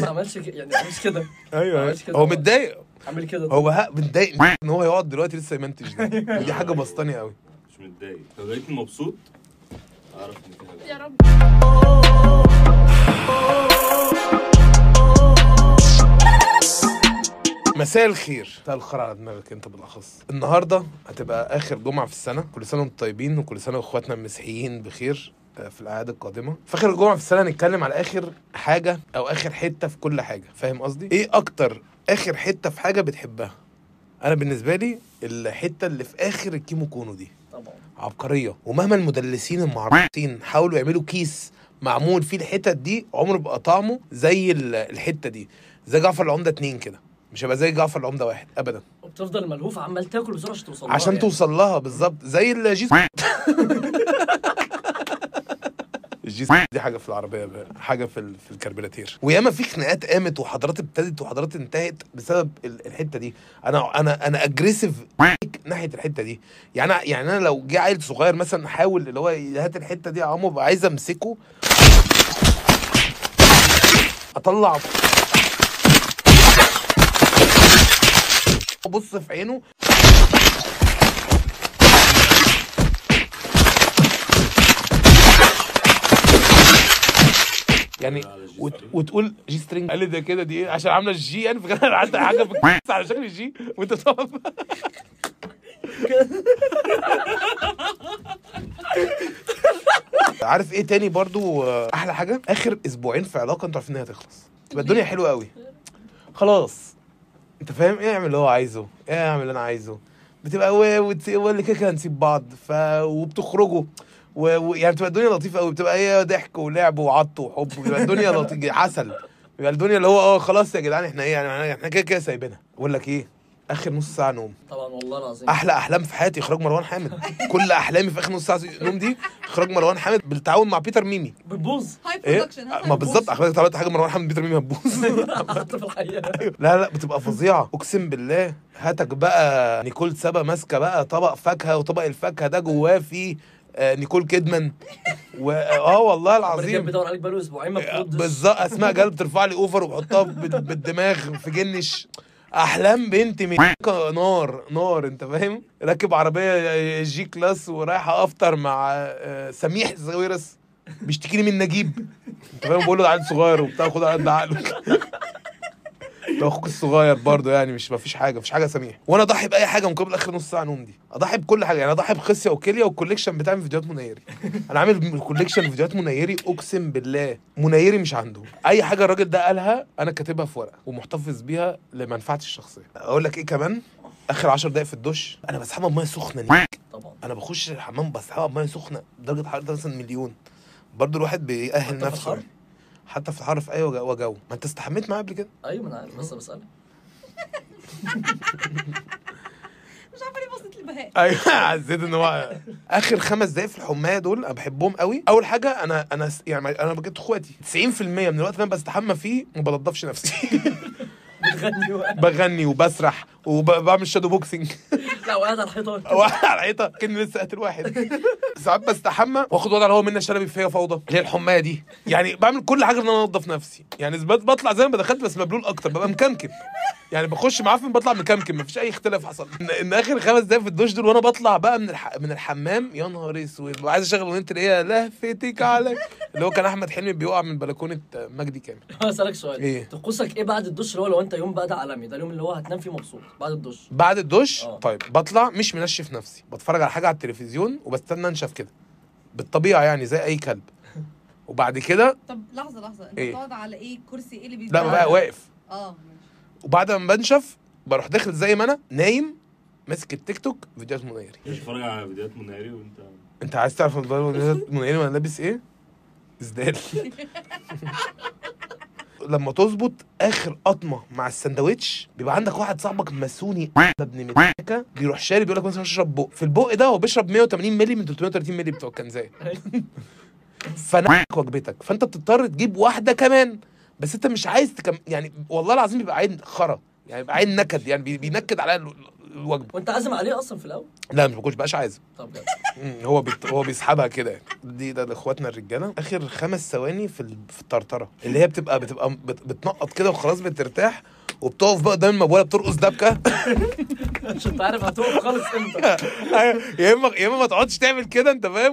ما عملش كده يعني مش كده. أيوه عملتش كده. هو متضايق. عامل كده. هو ها متضايق إن هو يقعد دلوقتي لسه يمنتج ده. دي حاجة بسطاني قوي مش متضايق. لو لقيتني مبسوط؟ أعرف إن يا رب. مساء الخير. مساء الخير على دماغك أنت بالأخص. النهارده هتبقى آخر جمعة في السنة. كل سنة وأنتم طيبين وكل سنة وإخواتنا المسيحيين بخير. في الاعياد القادمة. في آخر جمعه في السنة هنتكلم على آخر حاجة أو آخر حتة في كل حاجة. فاهم قصدي؟ إيه أكتر آخر حتة في حاجة بتحبها؟ أنا بالنسبة لي الحتة اللي في آخر الكيمو كونو دي. طبعا. عبقرية. ومهما المدلسين المعروفين حاولوا يعملوا كيس معمول فيه الحتت دي عمره بقى طعمه زي ال- الحتة دي. زي جعفر العمدة اتنين كده. مش هيبقى زي جعفر العمدة واحد ابدا. وبتفضل ملهوف عمال تاكل بسرعة عشان توصل لها عشان يعني. توصل لها بالظبط. زي الجيس. الجيس دي حاجة في العربية بقى. حاجة في في الكربيراتير وياما في خناقات قامت وحضارات ابتدت وحضارات انتهت بسبب ال- الحتة دي. أنا أنا أنا aggressive ناحية الحتة دي. يعني يعني أنا لو جه عيل صغير مثلا حاول اللي هو هات الحتة دي يا عمو عايز أمسكه. أطلع. أبص في عينه. يعني وت... وتقول جي سترينج. قال لي ده كده دي إيه؟ عشان عاملة الجي يعني فكان عندها حاجة في على شكل الجي وأنت تقف عارف إيه تاني برضو آه، أحلى حاجة؟ آخر أسبوعين في علاقة أنتوا عارفين إنها هتخلص تبقى الدنيا حلوة قوي خلاص. أنت فاهم؟ إيه اعمل اللي هو عايزه. إيه اعمل اللي أنا عايزه. بتبقى و- وت- واللي كده كده هنسيب بعض ف وبتخرجوا. و... و... يعني بتبقى الدنيا لطيفة قوي بتبقى إيه ضحك ولعب وعط وحب بتبقى الدنيا لطيفه عسل. بيبقى الدنيا اللي هو آه خلاص يا جدعان إحنا إيه يعني إحنا كده كده سايبينها. بقول لك إيه آخر نص ساعة نوم. طبعا والله العظيم. أحلى أحلام في حياتي إخراج مروان حامد. كل أحلامي في آخر نص ساعة نوم دي إخراج مروان حامد بالتعاون مع بيتر ميمي. بتبوظ. هاي برودكشن ما بالظبط. اخراج عملت حاجة مروان حامد بيتر ميمي هتبوظ. في الحقيقة. لا لا بتبقى فظيعة. أقسم بالله هاتك بقى نيكول سابا ماسكة بقى طبق فاكهة وطبق الفاكهة ده جواه فيه آه، نيكول كيدمان. و... آه والله العظيم. بدور عليك بقاله أسبوعين ما بتردش بالظبط. أسماء جلب ترفع لي أوفر وبحطها بال- بالدماغ في جنش. أحلام بنت من نار نار أنت فاهم؟ راكب عربية G-Class ورايحة أفطر مع آه، سميح زويرس بيشتكيني من نجيب. أنت فاهم؟ بقول له ده عيل صغير وبتاع خد على قد عقلك أخوك الصغير برضه يعني مش مفيش حاجة مفيش حاجة سميح. وأنا أضحي بأي حاجة مقابل آخر نص ساعة نوم دي. أضحي بكل حاجة يعني أضحي بخصية وكلية وال collection بتاع فيديوهات منيري. أنا عامل collection فيديوهات منيري أقسم بالله منيري مش عنده. أي حاجة الراجل ده قالها أنا كاتبها في ورقة ومحتفظ بيها لمنفعتي الشخصية. أقول لك إيه كمان؟ آخر 10 دقايق في الدش أنا بسحبها بمية سخنة نيك. طبعا. أنا بخش الحمام بسحبها بمية سخنة درجة حرارتها مثلا مليون. برضه الواحد بيأهل نفسه؟ حتى في الحر في اي وجو وجو. ما أنت استحميت معاه قبل كده؟ أيوه ما أنا عارف. بس بسالك مش عارفة ليه بص حسيت البهاء. أيوه حسيت إن هو آخر خمس دقايق في الحماية دول أنا بحبهم قوي. أول حاجة أنا أنا يعني أنا بجد إخواتي. 90% من الوقت اللي أنا بستحمى فيه ما بنضفش نفسي. بغني وبسرح وبعمل shadow boxing لا وقاعد على الحيطان. واحد على الحيطه لسه قاتل واحد ساعات بستحمى واخد وضع اللي هو منى شلبي فيها فوضى. اللي هي الحماية دي. يعني بعمل كل حاجة إن أنا انضف نفسي. يعني بطلع زي ما دخلت بس مبلول أكتر ببقى مكمكم. يعني بخش معفن بطلع مكمكم مفيش أي اختلاف حصل ان, إن آخر خمس دقايق في الدش دول وأنا بطلع بقى من الح... من الحمام يا نهار أسود ببقى عايز أشغل أغنية اللي هي لهفتك عليك اللي هو كان أحمد حلمي بيقع من بلكونة مجدي كامل هسألك سؤال إيه؟ طقوسك إيه بعد الدش اللي هو لو أنت يوم بقى ده عالمي ده اليوم اللي هو هتنام فيه مبسوط بعد الدش بعد الدش آه. طيب بطلع مش منشف نفسي بتفرج على حاجة على التلفزيون وبستنى أنشف كده بالطبيعة يعني زي أي كلب وبعد كده طب لحظة لحظة أنت إيه؟ بتقعد على إيه كرسي إيه اللي لا بيتباع؟ بقى واقف آه. وبعد ما بنشف بروح داخل زي ما أنا نايم ماسك التيك توك فيديوهات منيري. بتتفرج على فيديوهات منيري وأنت؟ أنت عايز تعرف فيديوهات منيري وأنا لابس إيه؟ إزدال. لما تظبط آخر قطمة مع السندوتش بيبقى عندك واحد صاحبك ماسوني ابن متاكه بيروح شاري بيقول لك مثلا اشرب بق في البق ده هو بيشرب 180 مللي من 330 مللي بتوع الكنزايه فأنا وجبتك. فأنت بتضطر تجيب واحدة كمان. بس انت مش عايز تكم يعني والله العظيم بيبقى عين خرا يعني بيبقى عين نكد يعني بي- بينكد عليا ال- الوجبة. وانت عازم عليه أصلا في الأول؟ لا مش بكونش بقاش عايز طب هو بيت... هو بيسحبها كده. يعني. دي ده لإخواتنا الرجالة. آخر خمس ثواني في ال... في الطرطرة اللي هي بتبقى بتبقى بت... بتنقط كده وخلاص بترتاح وبتقف بقى قدام المبولة بترقص دبكة. مش انت عارف هتقف خالص إمتى. أيوة، يا إما يا إما ما تقعدش تعمل كده أنت فاهم؟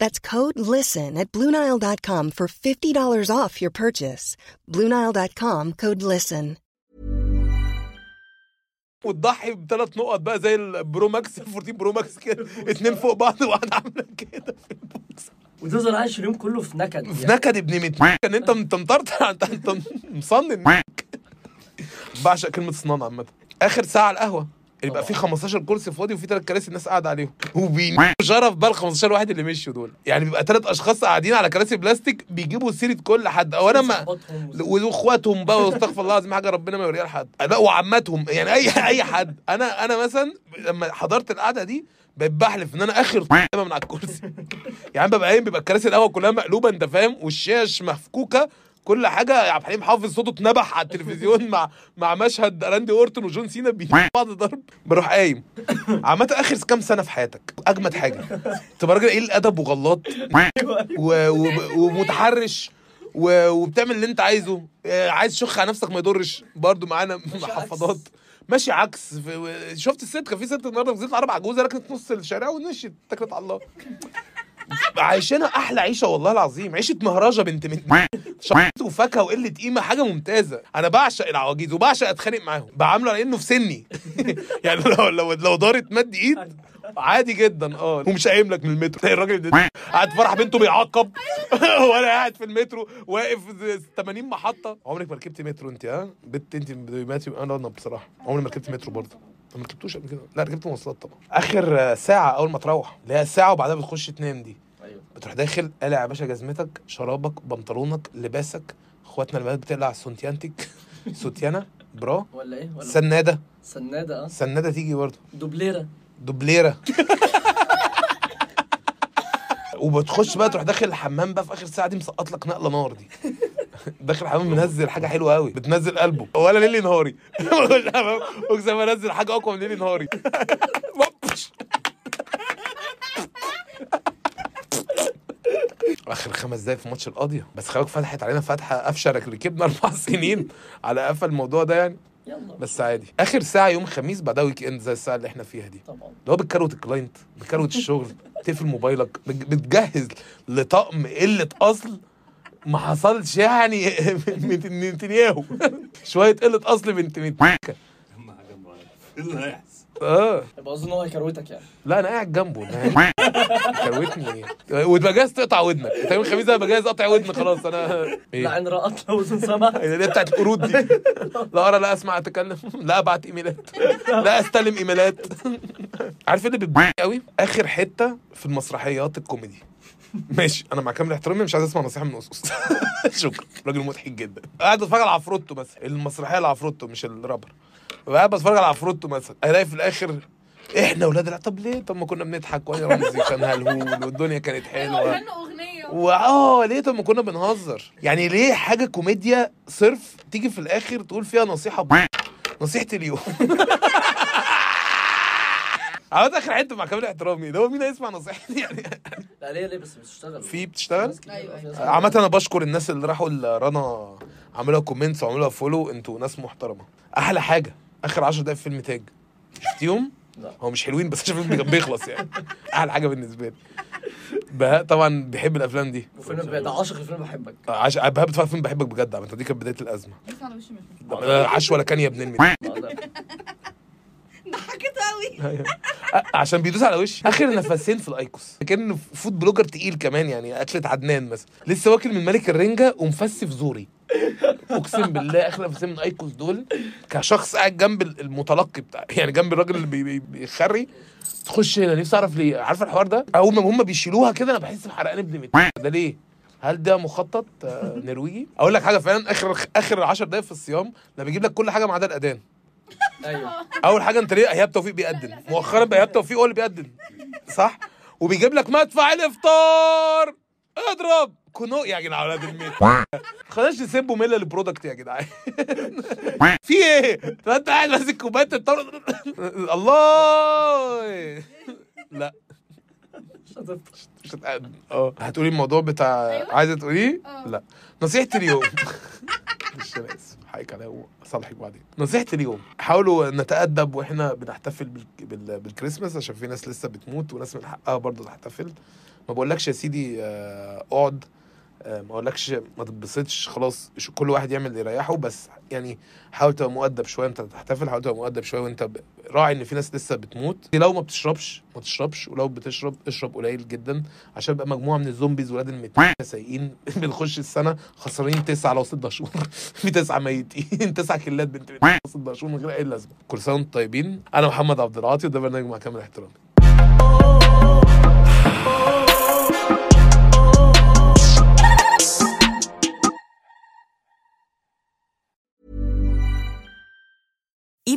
That's code LISTEN at Bluenile.com for $50 off your purchase. Bluenile.com code LISTEN. وتضحي بثلاث نقط بقى زي البرو ماكس 14 برو ماكس كده اتنين فوق بعض وواحده عاملة كده في ال box. وتفضل عايش اليوم كله في نكد في نكد ابن مت إن انت أنت مطرطع انت أنت مصنن. بعشق كلمة صنان عامة. آخر ساعة على القهوة. اللي بقى فيه 15 كرسي فاضي وفي ثلاث كراسي الناس قاعدة عليهم. وبينيموا شرف بقى ال 15 واحد اللي مشوا دول. يعني بيبقى ثلاث أشخاص قاعدين على كراسي بلاستيك بيجيبوا سيرة كل حد. أو أنا ما وإخواتهم بقى واستغفر الله العظيم حاجة ربنا ما يوريها لحد. لا وعماتهم. يعني اي أي حد. أنا أنا مثلا لما حضرت القعدة دي بقيت بحلف إن أنا آخر من على الكرسي. يعني ببقى قايم بيبقى الكراسي القهوة كلها مقلوبة أنت فاهم؟ والشاش مفكوكة. كل حاجة عبد الحليم حافظ صوته اتنبح على التلفزيون مع مع مشهد راندي اورتون وجون سينا بيجيبوا بعض ضرب. بروح قايم. عامة آخر كام سنة في حياتك؟ أجمد حاجة. تبقى راجل قليل ادب وغلاط. و... و... ومتحرش. و... وبتعمل اللي أنت عايزه. آه، عايز شخ على نفسك ما يضرش. برضو معانا محفظات. ماشي عكس. في... شفت الست كان في ست النهارده في زيت العرب عجوزه ركنت نص الشارع ونشت اتكلت على الله. عايشينها أحلى عيشة والله العظيم. عيشة مهرجة بنت من شطه وفاكهة وقلة قيمة حاجة ممتازة. أنا بعشق العواجيز وبعشق أتخانق معاهم. بعامله على إنه في سني. يعني لو لو لو دارت مد إيد عادي جدا. آه. ومش قايم لك من المترو. تلاقي الراجل قاعد فرح بنته بيعقب. وأنا قاعد في المترو واقف زي 80 محطة. عمرك ما ركبت مترو أنت ها؟ بنت أنت دلوقتي أنا بصراحة عمري ما ركبت مترو برضه. ما ركبتوش قبل كده. لا ركبت مواصلات طبعا. آخر ساعة أول ما تروح اللي هي ساعه وبعدها بتخش تنام دي. بتروح داخل قالع يا باشا جزمتك شرابك بنطلونك لباسك. اخواتنا البنات بتقلع سونتيانتك سوتيانا برا. ولا إيه؟ ولا سنادة. سنادة آه. سنادة تيجي برضه. دوبليرة. دوبليرة. وبتخش بقى تروح داخل الحمام بقى في آخر ساعة دي مسقط لك نقلة نار دي. داخل الحمام منزل حاجة حلوة قوي بتنزل قلبه. ولا ليلي نهاري. أقسم أنزل حاجة أقوى من ليلي نهاري. آخر خمس دقايق في ماتش القاضية. بس خلاك فتحت علينا فتحة قفشه ركبنا أربع سنين على قفا الموضوع ده يعني. يلا. بس عادي. آخر ساعة يوم الخميس بعدها weekend زي الساعة اللي إحنا فيها دي. طبعا. اللي هو بتكروت ال client بتكروت الشغل تقفل موبايلك بت- بتجهز لطقم قلة أصل ما حصلش يعني من نتنياهو. شوية قلة أصل بنت بنت اهم حاجة معايا إيه اللي هيحصل؟ آه. يبقى أظن هو هيكروتك يعني. لا أنا قاعد جنبه. أنا كروتني. وتبقى جاهز تقطع ودنك. أنت يوم الخميس ده ببقى جاهز اقطع ودني خلاص. أنا لا إيه عين رأت لو هي دي بتاعت القرود دي. لا أرى لا أسمع أتكلم. لا أبعت إيميلات. لا أستلم إيميلات. عارف إيه اللي بتضايق قوي؟ آخر حتة في المسرحيات الكوميدي. ماشي أنا مع كامل احترامي مش عايز أسمع نصيحة من أسس. شكرا. راجل مضحك جدا. قاعد بتفرج على عفروتو مثلا المسرحية العفروتو مش الرابر. قاعد بتفرج على عفروتو مثلا. الاقي في الآخر إحنا ولاد الع- طب ليه؟ طب ما كنا بنضحك وأنا رمزي كان هلهول والدنيا كانت حلوة. غنوا أغنية. وآه ليه؟ طب ما كنا بنهزر. يعني ليه حاجة كوميديا صرف تيجي في الآخر تقول فيها نصيحة ب... نصيحة اليوم؟ عاوز اخر حتة مع كامل احترامي. ده هو مين هيسمع نصيحتي؟ يعني لا ليه؟ ليه؟ بس بتشتغل. في بتشتغل؟ أيوة، في ناس أيوة. عامة أنا بشكر الناس اللي راحوا لرنا عملوا comments وعملوا follow أنتوا ناس محترمة. أحلى حاجة. آخر 10 دقايق في فيلم تاج. شفتيهم؟ لا. هو مش حلوين بس عشان الفيلم كان بيخلص يعني. أحلى حاجة بالنسبة لي. بهاء طبعا بيحب الأفلام دي. وفيلم ده عاشق الفيلم بحبك. عش... بهاء بتفرج فيلم بحبك بجد عامة دي كانت على وشي مش عش ولا كان يا ابن بقدر. ضحكت قوي عشان بيدوس على وشي. آخر نفسين في ال IQOS كأن food blogger تقيل كمان يعني. اكلة عدنان مثلا. لسه واكل من ملك الرنجة ومفسي في زوري. اقسم بالله اخر نفسين من IQOS دول كشخص قاعد جنب المتلقي بتاع يعني جنب الراجل اللي بي- بي- بيخري تخش هنا نفسي أعرف ليه. عارف الحوار ده؟ أول ما هم بيشيلوها كده أنا بحس بحرقان ابن مت ده. ليه؟ هل ده مخطط آه، نرويجي؟ أقول لك حاجة فعلا اخر آخر 10 دقايق في الصيام لما بيجيب لك كل حاجة ما عدا الأذان. أيوه. أول حاجة أنت ليه إيهاب توفيق بيقدم؟ مؤخرا بقى إيهاب توفيق هو اللي بيقدم صح؟ وبيجيب لك مدفع الإفطار. اضرب. كنو يا جدعان ولاد الميت. خلاص نسيبه ميلا ال product يا جدعان. في إيه؟ انت قاعد ماسك كوباية الطاوله الله! لا. مش هتقعد آه. هتقولي الموضوع بتاع عايزة تقوليه؟ آه. لا. نصيحتي اليوم. مش أنا اسف حقك عليا وصالحك بعدين. نصيحتي اليوم. حاولوا نتأدب وإحنا بنحتفل بال... بال... بالكريسماس عشان في ناس لسه بتموت وناس من حقها برضه تحتفل. ما بقولكش يا سيدي آه، اقعد آه، ما اقولكش ما تتبسطش خلاص كل واحد يعمل اللي يريحه بس يعني حاول تبقى مؤدب شوية انت تحتفل حاول تبقى مؤدب شوية وانت. راعي ان في ناس لسه بتموت. لو ما بتشربش ما تشربش ولو بتشرب اشرب قليل جدا عشان يبقى مجموعة من الزومبيز ولاد الميت سايقين بنخش السنة خسرانين تسعة لو ست شهور في تسعة ميتين تسعة كلات بنت بنت ست شهور من غير أي لازمة. كل سنة وأنتم طيبين. أنا محمد عبد العاطي وده برنامج مع كامل احترامي.